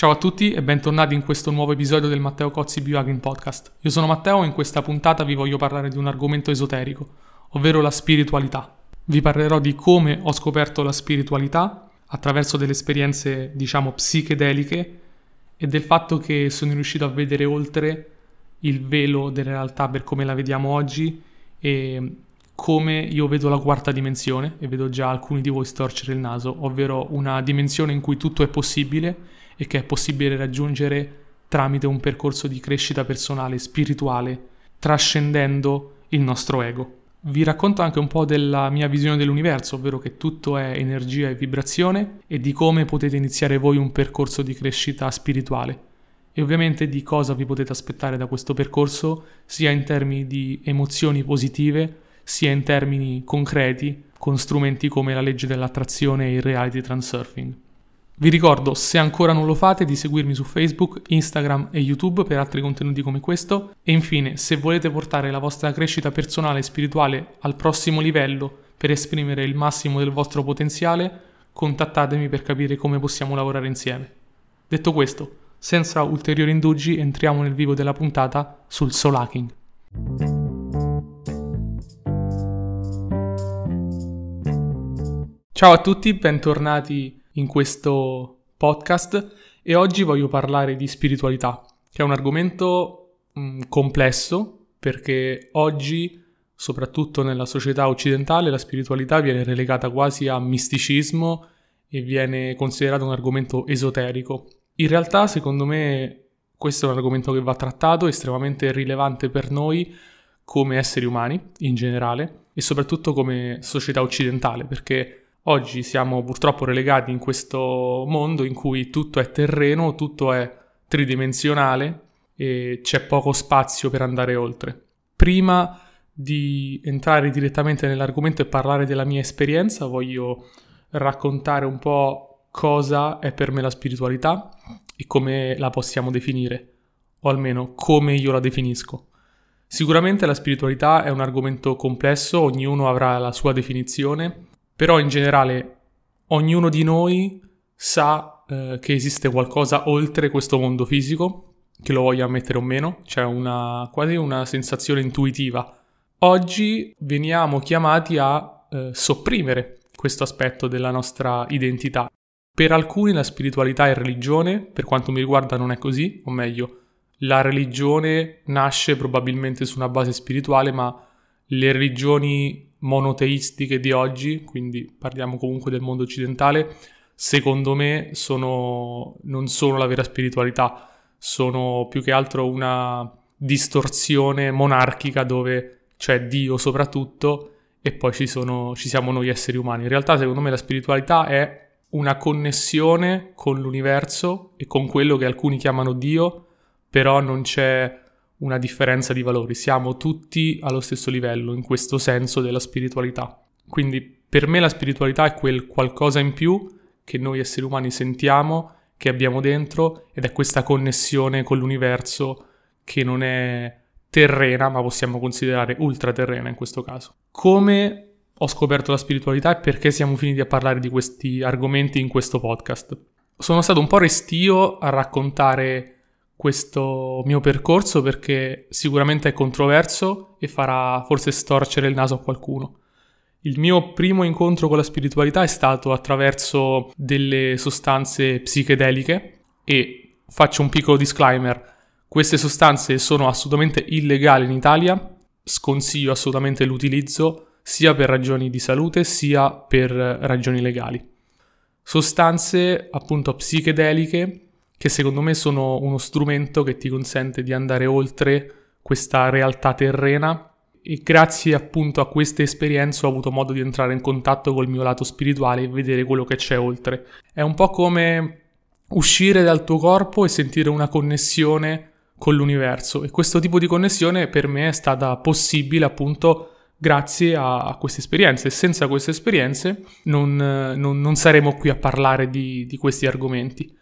Ciao a tutti e bentornati in questo nuovo episodio del Matteo Cozzi Biohacking Podcast. Io sono Matteo e in questa puntata vi voglio parlare di un argomento esoterico, ovvero la spiritualità. Vi parlerò di come ho scoperto la spiritualità attraverso delle esperienze, diciamo, psichedeliche e del fatto che sono riuscito a vedere oltre il velo della realtà per come la vediamo oggi e come io vedo la quarta dimensione e vedo già alcuni di voi storcere il naso, ovvero una dimensione in cui tutto è possibile e che è possibile raggiungere tramite un percorso di crescita personale, spirituale, trascendendo il nostro ego. Vi racconto anche un po' della mia visione dell'universo, ovvero che tutto è energia e vibrazione e di come potete iniziare voi un percorso di crescita spirituale e ovviamente di cosa vi potete aspettare da questo percorso sia in termini di emozioni positive sia in termini concreti con strumenti come la legge dell'attrazione e il reality transurfing. Vi ricordo, se ancora non lo fate, di seguirmi su Facebook, Instagram e YouTube per altri contenuti come questo. E infine, se volete portare la vostra crescita personale e spirituale al prossimo livello per esprimere il massimo del vostro potenziale, contattatemi per capire come possiamo lavorare insieme. Detto questo, senza ulteriori indugi, entriamo nel vivo della puntata sul soul hacking. Ciao a tutti, bentornati in questo podcast e oggi voglio parlare di spiritualità, che è un argomento mh, mm, complesso perché oggi, soprattutto nella società occidentale, la spiritualità viene relegata quasi a misticismo e viene considerato un argomento esoterico. In realtà, secondo me, questo è un argomento che va trattato, estremamente rilevante per noi come esseri umani in generale e soprattutto come società occidentale, perché Oggi siamo purtroppo relegati in questo mondo in cui tutto è terreno, tutto è tridimensionale e c'è poco spazio per andare oltre. Prima di entrare direttamente nell'argomento e parlare della mia esperienza, voglio raccontare un po' cosa è per me la spiritualità e come la possiamo definire, o almeno come io la definisco. Sicuramente la spiritualità è un argomento complesso, ognuno avrà la sua definizione però in generale ognuno di noi sa eh, che esiste qualcosa oltre questo mondo fisico, che lo voglia ammettere o meno, c'è una, quasi una sensazione intuitiva. Oggi veniamo chiamati a eh, sopprimere questo aspetto della nostra identità. Per alcuni la spiritualità è religione, per quanto mi riguarda non è così, o meglio, la religione nasce probabilmente su una base spirituale, ma le religioni monoteistiche di oggi, quindi parliamo comunque del mondo occidentale, secondo me sono, non sono la vera spiritualità, sono più che altro una distorsione monarchica dove c'è Dio soprattutto e poi ci, sono, ci siamo noi esseri umani. In realtà secondo me la spiritualità è una connessione con l'universo e con quello che alcuni chiamano Dio, però non c'è una differenza di valori, siamo tutti allo stesso livello in questo senso della spiritualità. Quindi per me la spiritualità è quel qualcosa in più che noi esseri umani sentiamo, che abbiamo dentro ed è questa connessione con l'universo che non è terrena, ma possiamo considerare ultraterrena in questo caso. Come ho scoperto la spiritualità e perché siamo finiti a parlare di questi argomenti in questo podcast? Sono stato un po' restio a raccontare questo mio percorso perché sicuramente è controverso e farà forse storcere il naso a qualcuno. Il mio primo incontro con la spiritualità è stato attraverso delle sostanze psichedeliche e faccio un piccolo disclaimer, queste sostanze sono assolutamente illegali in Italia, sconsiglio assolutamente l'utilizzo sia per ragioni di salute sia per ragioni legali. Sostanze appunto psichedeliche che secondo me sono uno strumento che ti consente di andare oltre questa realtà terrena e grazie appunto a queste esperienze ho avuto modo di entrare in contatto col mio lato spirituale e vedere quello che c'è oltre. È un po' come uscire dal tuo corpo e sentire una connessione con l'universo e questo tipo di connessione per me è stata possibile appunto grazie a, a queste esperienze senza queste esperienze non, non, non saremo qui a parlare di, di questi argomenti.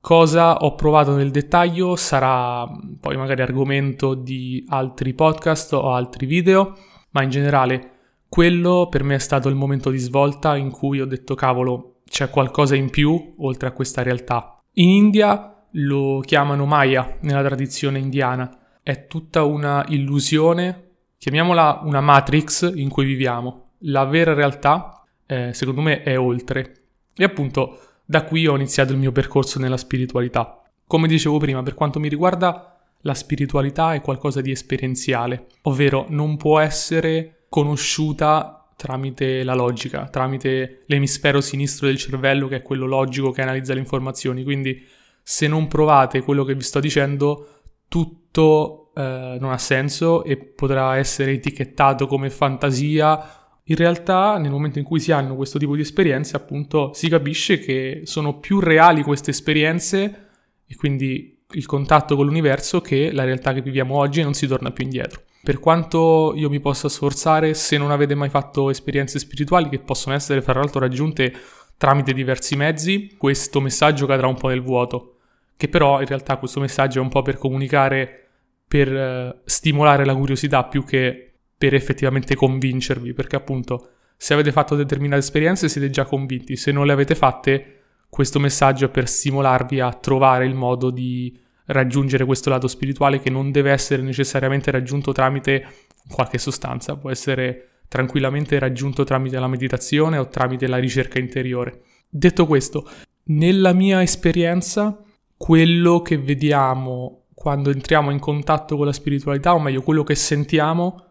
Cosa ho provato nel dettaglio sarà poi magari argomento di altri podcast o altri video, ma in generale quello per me è stato il momento di svolta in cui ho detto cavolo, c'è qualcosa in più oltre a questa realtà. In India lo chiamano Maya nella tradizione indiana. È tutta una illusione, chiamiamola una matrix in cui viviamo. La vera realtà, eh, secondo me, è oltre. E appunto da qui ho iniziato il mio percorso nella spiritualità. Come dicevo prima, per quanto mi riguarda, la spiritualità è qualcosa di esperienziale, ovvero non può essere conosciuta tramite la logica, tramite l'emisfero sinistro del cervello che è quello logico che analizza le informazioni. Quindi se non provate quello che vi sto dicendo, tutto eh, non ha senso e potrà essere etichettato come fantasia. In realtà, nel momento in cui si hanno questo tipo di esperienze, appunto, si capisce che sono più reali queste esperienze e quindi il contatto con l'universo che la realtà che viviamo oggi e non si torna più indietro. Per quanto io mi possa sforzare, se non avete mai fatto esperienze spirituali che possono essere fra l'altro raggiunte tramite diversi mezzi, questo messaggio cadrà un po' nel vuoto, che però in realtà questo messaggio è un po' per comunicare, per eh, stimolare la curiosità più che per effettivamente convincervi, perché appunto se avete fatto determinate esperienze siete già convinti, se non le avete fatte questo messaggio è per stimolarvi a trovare il modo di raggiungere questo lato spirituale che non deve essere necessariamente raggiunto tramite qualche sostanza, può essere tranquillamente raggiunto tramite la meditazione o tramite la ricerca interiore. Detto questo, nella mia esperienza, quello che vediamo quando entriamo in contatto con la spiritualità, o meglio, quello che sentiamo,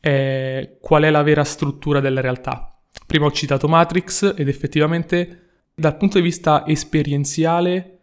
è qual è la vera struttura della realtà. Prima ho citato Matrix ed effettivamente dal punto di vista esperienziale,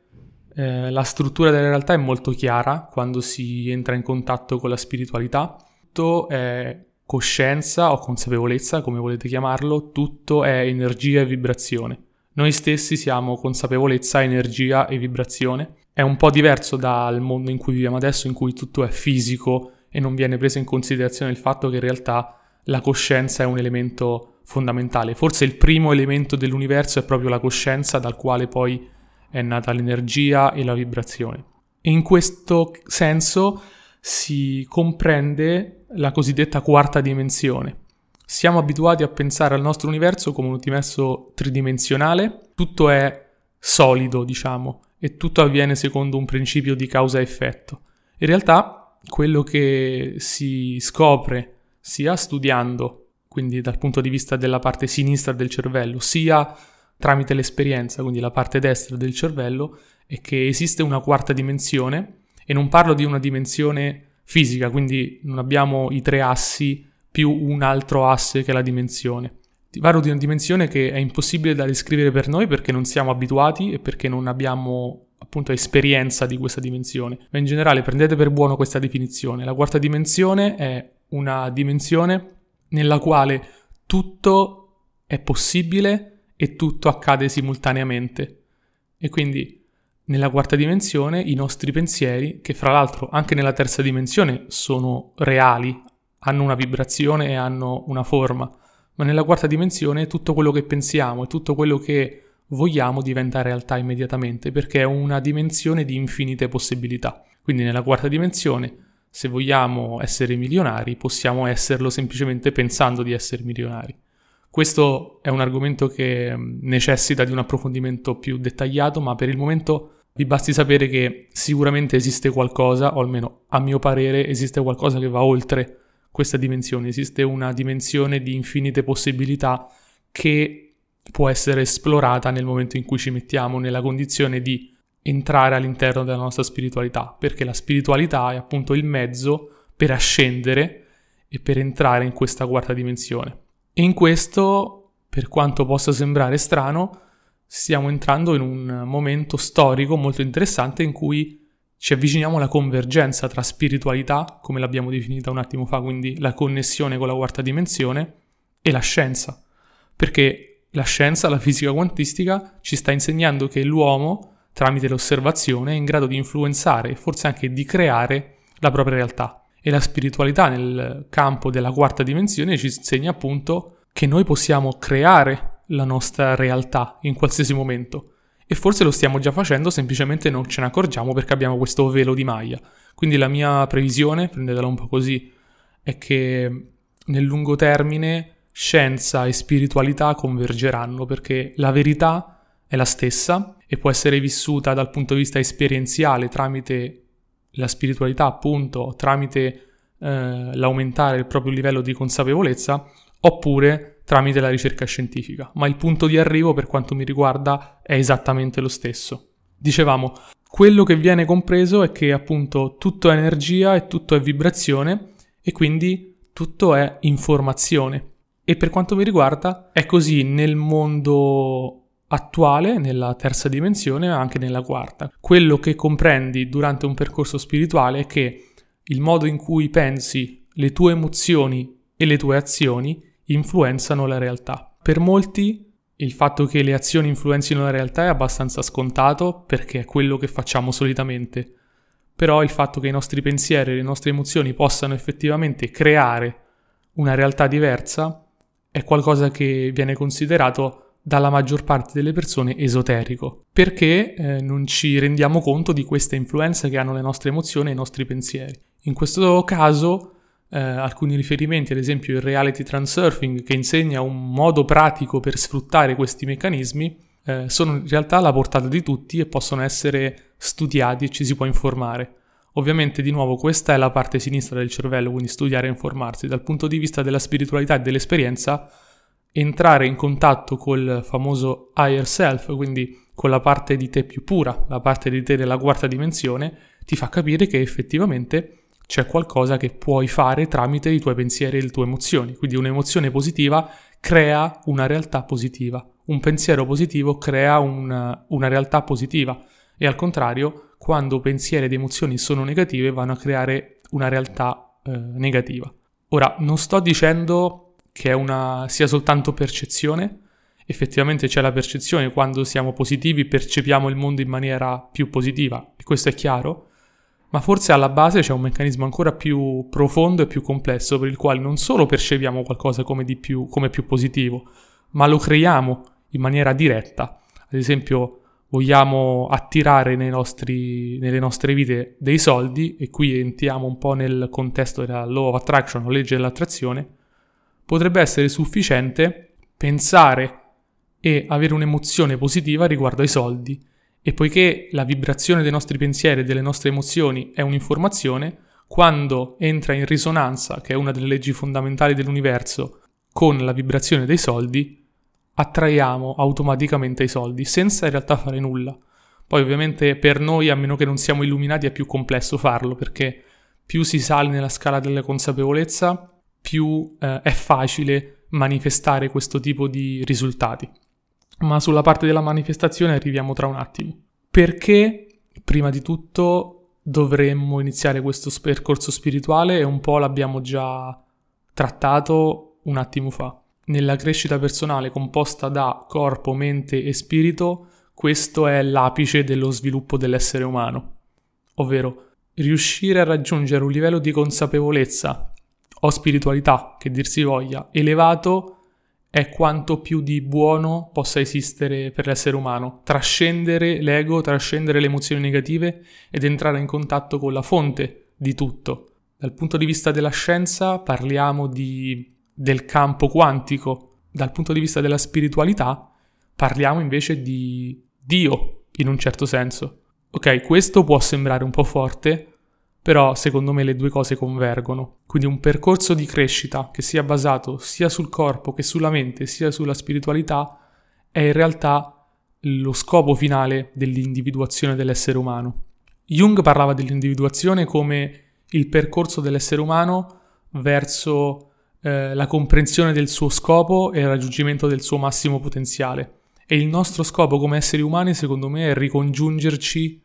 eh, la struttura della realtà è molto chiara quando si entra in contatto con la spiritualità. Tutto è coscienza o consapevolezza, come volete chiamarlo, tutto è energia e vibrazione. Noi stessi siamo consapevolezza, energia e vibrazione. È un po' diverso dal mondo in cui viviamo adesso, in cui tutto è fisico e non viene preso in considerazione il fatto che in realtà la coscienza è un elemento fondamentale. Forse il primo elemento dell'universo è proprio la coscienza, dal quale poi è nata l'energia e la vibrazione. E in questo senso si comprende la cosiddetta quarta dimensione. Siamo abituati a pensare al nostro universo come un universo tridimensionale, tutto è solido, diciamo, e tutto avviene secondo un principio di causa-effetto. In realtà, quello che si scopre sia studiando quindi dal punto di vista della parte sinistra del cervello, sia tramite l'esperienza, quindi la parte destra del cervello, è che esiste una quarta dimensione e non parlo di una dimensione fisica, quindi non abbiamo i tre assi più un altro asse che è la dimensione. Ti parlo di una dimensione che è impossibile da descrivere per noi perché non siamo abituati e perché non abbiamo appunto esperienza di questa dimensione. Ma in generale prendete per buono questa definizione. La quarta dimensione è una dimensione nella quale tutto è possibile e tutto accade simultaneamente. E quindi nella quarta dimensione i nostri pensieri, che fra l'altro anche nella terza dimensione sono reali, hanno una vibrazione e hanno una forma, ma nella quarta dimensione tutto quello che pensiamo e tutto quello che vogliamo diventa realtà immediatamente, perché è una dimensione di infinite possibilità. Quindi nella quarta dimensione se vogliamo essere milionari, possiamo esserlo semplicemente pensando di essere milionari. Questo è un argomento che mm, necessita di un approfondimento più dettagliato, ma per il momento vi basti sapere che sicuramente esiste qualcosa, o almeno a mio parere esiste qualcosa che va oltre questa dimensione, esiste una dimensione di infinite possibilità che può essere esplorata nel momento in cui ci mettiamo nella condizione di entrare all'interno della nostra spiritualità, perché la spiritualità è appunto il mezzo per ascendere e per entrare in questa quarta dimensione. E in questo, per quanto possa sembrare strano, stiamo entrando in un momento storico molto interessante in cui ci avviciniamo alla convergenza tra spiritualità, come l'abbiamo definita un attimo fa, quindi la connessione con la quarta dimensione, e la scienza. Perché la scienza, la fisica quantistica, ci sta insegnando che l'uomo tramite l'osservazione è in grado di influenzare e forse anche di creare la propria realtà. E la spiritualità nel campo della quarta dimensione ci insegna appunto che noi possiamo creare la nostra realtà in qualsiasi momento. E forse lo stiamo già facendo, semplicemente non ce ne accorgiamo perché abbiamo questo velo di maglia. Quindi la mia previsione, prendetela un po' così, è che nel lungo termine scienza e spiritualità convergeranno perché la verità è la stessa e può essere vissuta dal punto di vista esperienziale tramite la spiritualità, appunto, tramite eh, l'aumentare il proprio livello di consapevolezza, oppure tramite la ricerca scientifica. Ma il punto di arrivo, per quanto mi riguarda, è esattamente lo stesso. Dicevamo, quello che viene compreso è che appunto tutto è energia e tutto è vibrazione e quindi tutto è informazione. E per quanto mi riguarda è così nel mondo attuale, nella terza dimensione, ma anche nella quarta. Quello che comprendi durante un percorso spirituale è che il modo in cui pensi, le tue emozioni e le tue azioni influenzano la realtà. Per molti il fatto che le azioni influenzino la realtà è abbastanza scontato perché è quello che facciamo solitamente. Però il fatto che i nostri pensieri e le nostre emozioni possano effettivamente creare una realtà diversa è qualcosa che viene considerato dalla maggior parte delle persone esoterico, perché eh, non ci rendiamo conto di questa influenza che hanno le nostre emozioni e i nostri pensieri. In questo caso, eh, alcuni riferimenti, ad esempio il reality transurfing, che insegna un modo pratico per sfruttare questi meccanismi, eh, sono in realtà alla portata di tutti e possono essere studiati e ci si può informare. Ovviamente, di nuovo, questa è la parte sinistra del cervello, quindi studiare e informarsi. Dal punto di vista della spiritualità e dell'esperienza, entrare in contatto col famoso higher self, quindi con la parte di te più pura, la parte di te della quarta dimensione, ti fa capire che effettivamente c'è qualcosa che puoi fare tramite i tuoi pensieri e le tue emozioni. Quindi un'emozione positiva crea una realtà positiva, un pensiero positivo crea una, una realtà positiva e al contrario, quando pensieri ed emozioni sono negative vanno a creare una realtà eh, negativa. Ora, non sto dicendo che una, sia soltanto percezione. Effettivamente c'è la percezione, quando siamo positivi percepiamo il mondo in maniera più positiva, e questo è chiaro, ma forse alla base c'è un meccanismo ancora più profondo e più complesso per il quale non solo percepiamo qualcosa come, più, come più positivo, ma lo creiamo in maniera diretta. Ad esempio, vogliamo attirare nostri, nelle nostre vite dei soldi, e qui entriamo un po' nel contesto della law of attraction o legge dell'attrazione, potrebbe essere sufficiente pensare e avere un'emozione positiva riguardo ai soldi. E poiché la vibrazione dei nostri pensieri e delle nostre emozioni è un'informazione, quando entra in risonanza, che è una delle leggi fondamentali dell'universo, con la vibrazione dei soldi, attraiamo automaticamente i soldi, senza in realtà fare nulla. Poi ovviamente per noi, a meno che non siamo illuminati, è più complesso farlo, perché più si sale nella scala della consapevolezza, più eh, è facile manifestare questo tipo di risultati. Ma sulla parte della manifestazione arriviamo tra un attimo. Perché, prima di tutto, dovremmo iniziare questo percorso spirituale e un po' l'abbiamo già trattato un attimo fa. Nella crescita personale composta da corpo, mente e spirito, questo è l'apice dello sviluppo dell'essere umano, ovvero riuscire a raggiungere un livello di consapevolezza o spiritualità, che dir si voglia, elevato è quanto più di buono possa esistere per l'essere umano, trascendere l'ego, trascendere le emozioni negative ed entrare in contatto con la fonte di tutto. Dal punto di vista della scienza parliamo di, del campo quantico, dal punto di vista della spiritualità parliamo invece di Dio, in un certo senso. Ok, questo può sembrare un po' forte, però secondo me le due cose convergono. Quindi un percorso di crescita che sia basato sia sul corpo che sulla mente, sia sulla spiritualità, è in realtà lo scopo finale dell'individuazione dell'essere umano. Jung parlava dell'individuazione come il percorso dell'essere umano verso eh, la comprensione del suo scopo e il raggiungimento del suo massimo potenziale. E il nostro scopo come esseri umani, secondo me, è ricongiungerci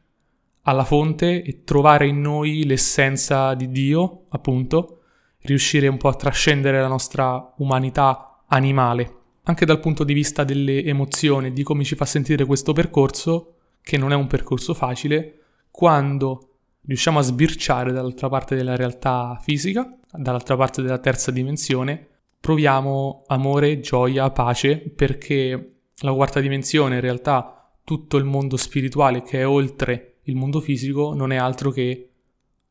alla fonte e trovare in noi l'essenza di Dio, appunto, riuscire un po' a trascendere la nostra umanità animale, anche dal punto di vista delle emozioni, di come ci fa sentire questo percorso, che non è un percorso facile, quando riusciamo a sbirciare dall'altra parte della realtà fisica, dall'altra parte della terza dimensione, proviamo amore, gioia, pace, perché la quarta dimensione in realtà tutto il mondo spirituale che è oltre il mondo fisico non è altro che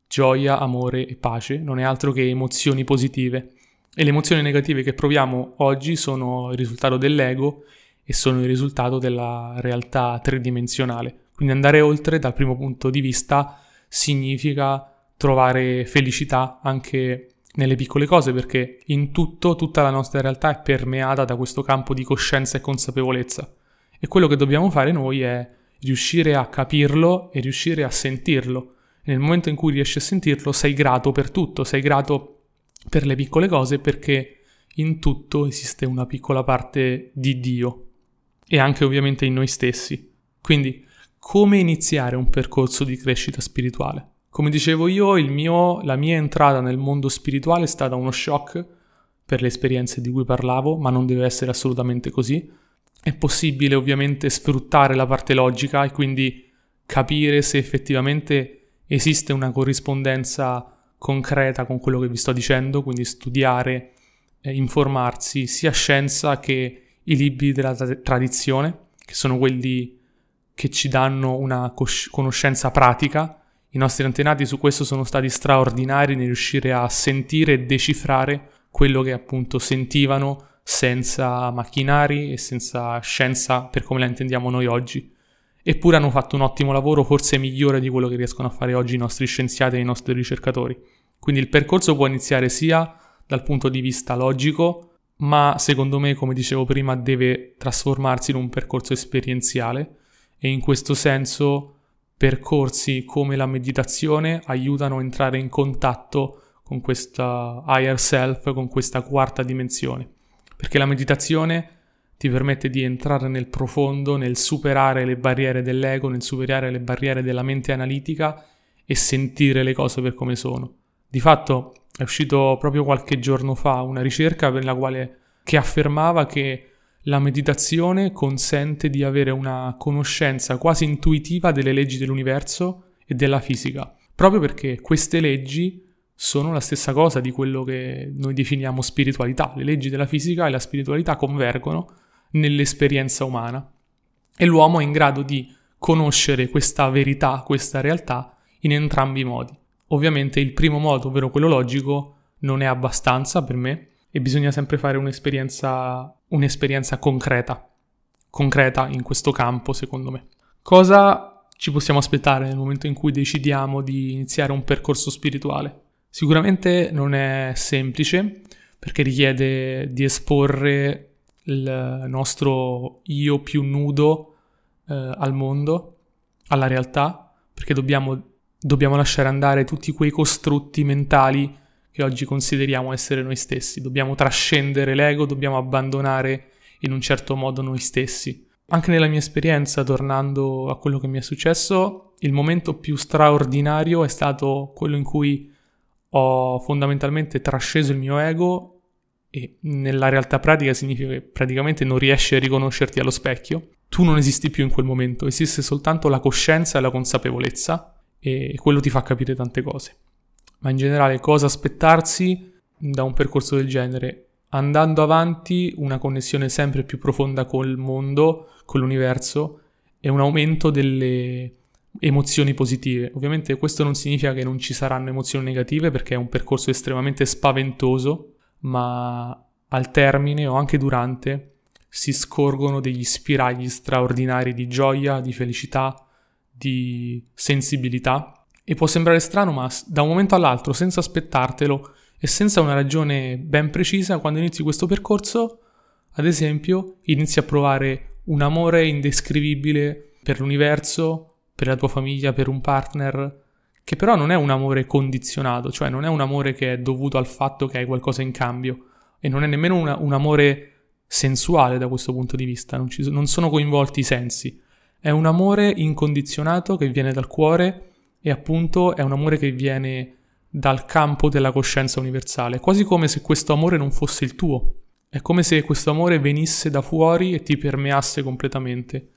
gioia, amore e pace, non è altro che emozioni positive. E le emozioni negative che proviamo oggi sono il risultato dell'ego e sono il risultato della realtà tridimensionale. Quindi andare oltre dal primo punto di vista significa trovare felicità anche nelle piccole cose, perché in tutto, tutta la nostra realtà è permeata da questo campo di coscienza e consapevolezza. E quello che dobbiamo fare noi è riuscire a capirlo e riuscire a sentirlo. E nel momento in cui riesci a sentirlo, sei grato per tutto, sei grato per le piccole cose perché in tutto esiste una piccola parte di Dio e anche ovviamente in noi stessi. Quindi, come iniziare un percorso di crescita spirituale? Come dicevo io, mio, la mia entrata nel mondo spirituale è stata uno shock per le esperienze di cui parlavo, ma non deve essere assolutamente così. È possibile ovviamente sfruttare la parte logica e quindi capire se effettivamente esiste una corrispondenza concreta con quello che vi sto dicendo, quindi studiare, eh, informarsi, sia scienza che i libri della tra- tradizione, che sono quelli che ci danno una cos- conoscenza pratica i nostri antenati su questo sono stati straordinari nel riuscire a sentire e decifrare quello che appunto sentivano senza macchinari e senza scienza per come la intendiamo noi oggi. Eppure hanno fatto un ottimo lavoro, forse migliore di quello che riescono a fare oggi i nostri scienziati e i nostri ricercatori. Quindi il percorso può iniziare sia dal punto di vista logico, ma secondo me, come dicevo prima, deve trasformarsi in un percorso esperienziale e in questo senso percorsi come la meditazione aiutano a entrare in contatto con questa higher self, con questa quarta dimensione. Perché la meditazione ti permette di entrare nel profondo, nel superare le barriere dell'ego, nel superare le barriere della mente analitica e sentire le cose per come sono. Di fatto è uscito proprio qualche giorno fa una ricerca per la quale che affermava che la meditazione consente di avere una conoscenza quasi intuitiva delle leggi dell'universo e della fisica, proprio perché queste leggi sono la stessa cosa di quello che noi definiamo spiritualità. Le leggi della fisica e la spiritualità convergono nell'esperienza umana e l'uomo è in grado di conoscere questa verità, questa realtà in entrambi i modi. Ovviamente il primo modo, ovvero quello logico, non è abbastanza per me e bisogna sempre fare un'esperienza, un'esperienza concreta, concreta in questo campo secondo me. Cosa ci possiamo aspettare nel momento in cui decidiamo di iniziare un percorso spirituale? Sicuramente non è semplice perché richiede di esporre il nostro io più nudo eh, al mondo, alla realtà, perché dobbiamo, dobbiamo lasciare andare tutti quei costrutti mentali che oggi consideriamo essere noi stessi. Dobbiamo trascendere l'ego, dobbiamo abbandonare in un certo modo noi stessi. Anche nella mia esperienza, tornando a quello che mi è successo, il momento più straordinario è stato quello in cui ho fondamentalmente trasceso il mio ego e nella realtà pratica significa che praticamente non riesci a riconoscerti allo specchio. Tu non esisti più in quel momento, esiste soltanto la coscienza e la consapevolezza e quello ti fa capire tante cose ma in generale cosa aspettarsi da un percorso del genere. Andando avanti, una connessione sempre più profonda col mondo, con l'universo e un aumento delle emozioni positive. Ovviamente questo non significa che non ci saranno emozioni negative perché è un percorso estremamente spaventoso, ma al termine o anche durante si scorgono degli spiragli straordinari di gioia, di felicità, di sensibilità e può sembrare strano, ma da un momento all'altro, senza aspettartelo e senza una ragione ben precisa, quando inizi questo percorso, ad esempio, inizi a provare un amore indescrivibile per l'universo, per la tua famiglia, per un partner, che però non è un amore condizionato, cioè non è un amore che è dovuto al fatto che hai qualcosa in cambio e non è nemmeno una, un amore sensuale da questo punto di vista, non, ci, non sono coinvolti i sensi, è un amore incondizionato che viene dal cuore e appunto è un amore che viene dal campo della coscienza universale, quasi come se questo amore non fosse il tuo. È come se questo amore venisse da fuori e ti permeasse completamente.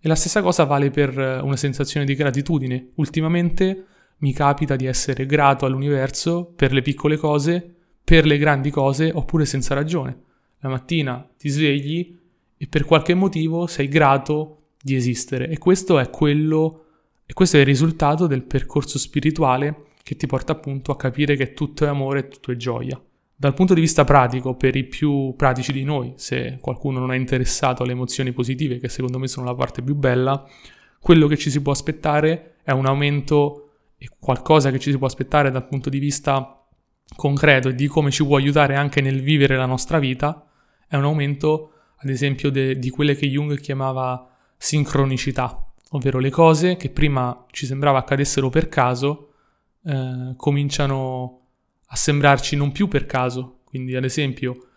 E la stessa cosa vale per eh, una sensazione di gratitudine. Ultimamente mi capita di essere grato all'universo per le piccole cose, per le grandi cose, oppure senza ragione. La mattina ti svegli e per qualche motivo sei grato di esistere e questo è quello e questo è il risultato del percorso spirituale che ti porta appunto a capire che tutto è amore e tutto è gioia. Dal punto di vista pratico, per i più pratici di noi, se qualcuno non è interessato alle emozioni positive, che secondo me sono la parte più bella, quello che ci si può aspettare è un aumento e qualcosa che ci si può aspettare dal punto di vista concreto e di come ci può aiutare anche nel vivere la nostra vita, è un aumento, ad esempio, de, di quelle che Jung chiamava sincronicità, ovvero le cose che prima ci sembrava accadessero per caso, eh, cominciano a sembrarci non più per caso. Quindi, ad esempio,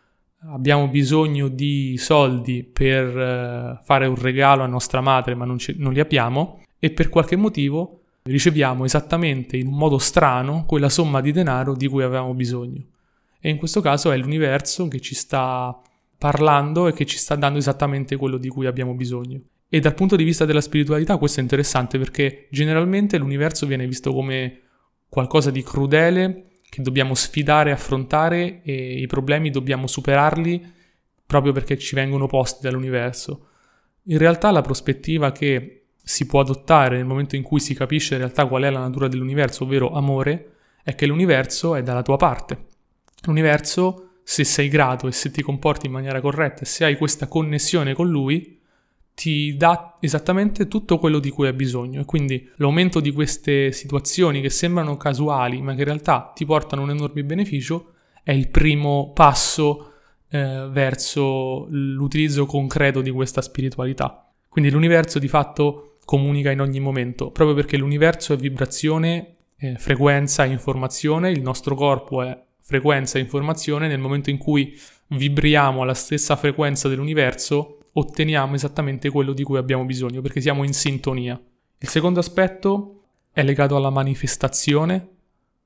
abbiamo bisogno di soldi per eh, fare un regalo a nostra madre, ma non, non li abbiamo, e per qualche motivo riceviamo esattamente in un modo strano quella somma di denaro di cui avevamo bisogno. E in questo caso è l'universo che ci sta parlando e che ci sta dando esattamente quello di cui abbiamo bisogno. E dal punto di vista della spiritualità questo è interessante perché generalmente l'universo viene visto come qualcosa di crudele che dobbiamo sfidare, affrontare e i problemi dobbiamo superarli proprio perché ci vengono posti dall'universo. In realtà la prospettiva che si può adottare nel momento in cui si capisce in realtà qual è la natura dell'universo, ovvero amore, è che l'universo è dalla tua parte. L'universo, se sei grato e se ti comporti in maniera corretta e se hai questa connessione con lui, ti dà esattamente tutto quello di cui hai bisogno e quindi l'aumento di queste situazioni che sembrano casuali ma che in realtà ti portano un enorme beneficio è il primo passo eh, verso l'utilizzo concreto di questa spiritualità. Quindi l'universo di fatto comunica in ogni momento, proprio perché l'universo è vibrazione, eh, frequenza informazione, il nostro corpo è frequenza informazione, nel momento in cui vibriamo alla stessa frequenza dell'universo otteniamo esattamente quello di cui abbiamo bisogno, perché siamo in sintonia. Il secondo aspetto è legato alla manifestazione,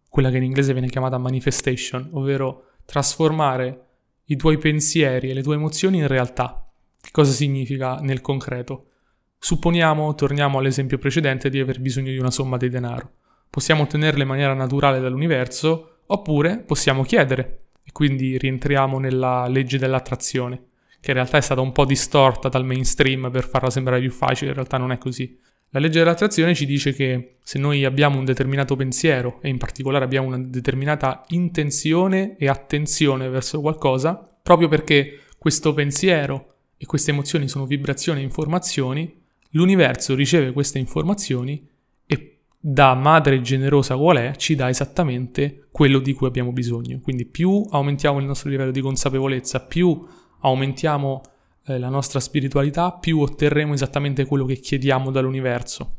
quella che in inglese viene chiamata manifestation, ovvero trasformare i tuoi pensieri e le tue emozioni in realtà. Che cosa significa nel concreto? Supponiamo, torniamo all'esempio precedente, di aver bisogno di una somma di denaro. Possiamo ottenerla in maniera naturale dall'universo oppure possiamo chiedere e quindi rientriamo nella legge dell'attrazione che in realtà è stata un po' distorta dal mainstream per farla sembrare più facile, in realtà non è così. La legge dell'attrazione ci dice che se noi abbiamo un determinato pensiero e in particolare abbiamo una determinata intenzione e attenzione verso qualcosa, proprio perché questo pensiero e queste emozioni sono vibrazioni e informazioni, l'universo riceve queste informazioni e da madre generosa qual è ci dà esattamente quello di cui abbiamo bisogno. Quindi più aumentiamo il nostro livello di consapevolezza, più aumentiamo eh, la nostra spiritualità, più otterremo esattamente quello che chiediamo dall'universo.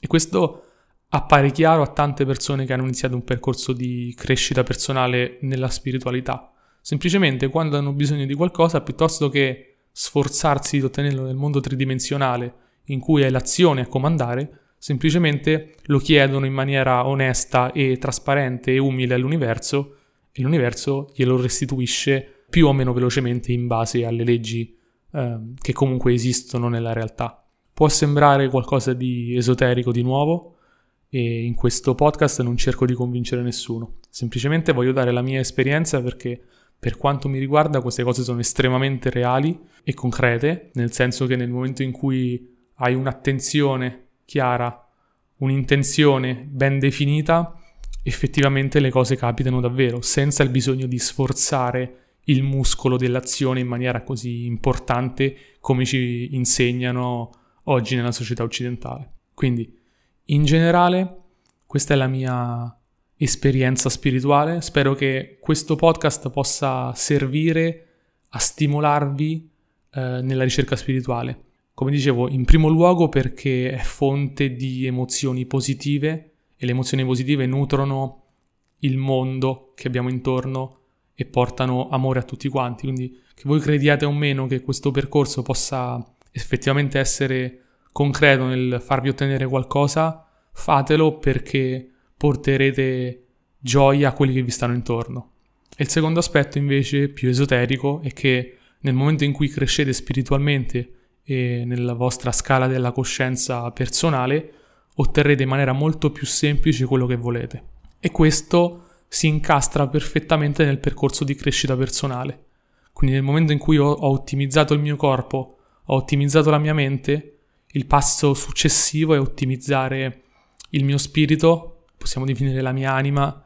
E questo appare chiaro a tante persone che hanno iniziato un percorso di crescita personale nella spiritualità. Semplicemente quando hanno bisogno di qualcosa, piuttosto che sforzarsi di ottenerlo nel mondo tridimensionale in cui è l'azione a comandare, semplicemente lo chiedono in maniera onesta e trasparente e umile all'universo e l'universo glielo restituisce più o meno velocemente in base alle leggi eh, che comunque esistono nella realtà. Può sembrare qualcosa di esoterico di nuovo e in questo podcast non cerco di convincere nessuno, semplicemente voglio dare la mia esperienza perché per quanto mi riguarda queste cose sono estremamente reali e concrete, nel senso che nel momento in cui hai un'attenzione chiara, un'intenzione ben definita, effettivamente le cose capitano davvero, senza il bisogno di sforzare il muscolo dell'azione in maniera così importante come ci insegnano oggi nella società occidentale. Quindi, in generale, questa è la mia esperienza spirituale. Spero che questo podcast possa servire a stimolarvi eh, nella ricerca spirituale. Come dicevo, in primo luogo perché è fonte di emozioni positive e le emozioni positive nutrono il mondo che abbiamo intorno e portano amore a tutti quanti. Quindi che voi crediate o meno che questo percorso possa effettivamente essere concreto nel farvi ottenere qualcosa, fatelo perché porterete gioia a quelli che vi stanno intorno. E il secondo aspetto invece, più esoterico, è che nel momento in cui crescete spiritualmente e nella vostra scala della coscienza personale, otterrete in maniera molto più semplice quello che volete. E questo si incastra perfettamente nel percorso di crescita personale. Quindi nel momento in cui ho, ho ottimizzato il mio corpo, ho ottimizzato la mia mente, il passo successivo è ottimizzare il mio spirito, possiamo definire la mia anima,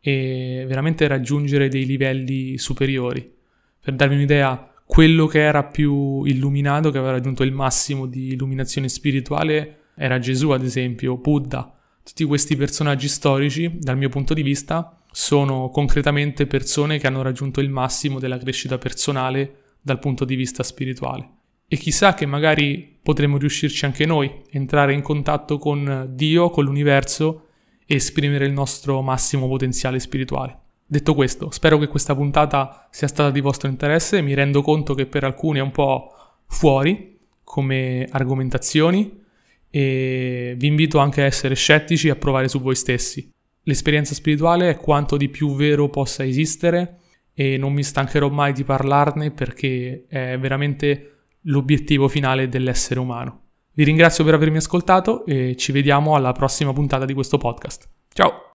e veramente raggiungere dei livelli superiori. Per darvi un'idea, quello che era più illuminato, che aveva raggiunto il massimo di illuminazione spirituale, era Gesù, ad esempio, Buddha. Tutti questi personaggi storici, dal mio punto di vista, sono concretamente persone che hanno raggiunto il massimo della crescita personale dal punto di vista spirituale. E chissà che magari potremo riuscirci anche noi, entrare in contatto con Dio, con l'universo e esprimere il nostro massimo potenziale spirituale. Detto questo, spero che questa puntata sia stata di vostro interesse, mi rendo conto che per alcuni è un po' fuori come argomentazioni e vi invito anche a essere scettici e a provare su voi stessi. L'esperienza spirituale è quanto di più vero possa esistere e non mi stancherò mai di parlarne perché è veramente l'obiettivo finale dell'essere umano. Vi ringrazio per avermi ascoltato e ci vediamo alla prossima puntata di questo podcast. Ciao!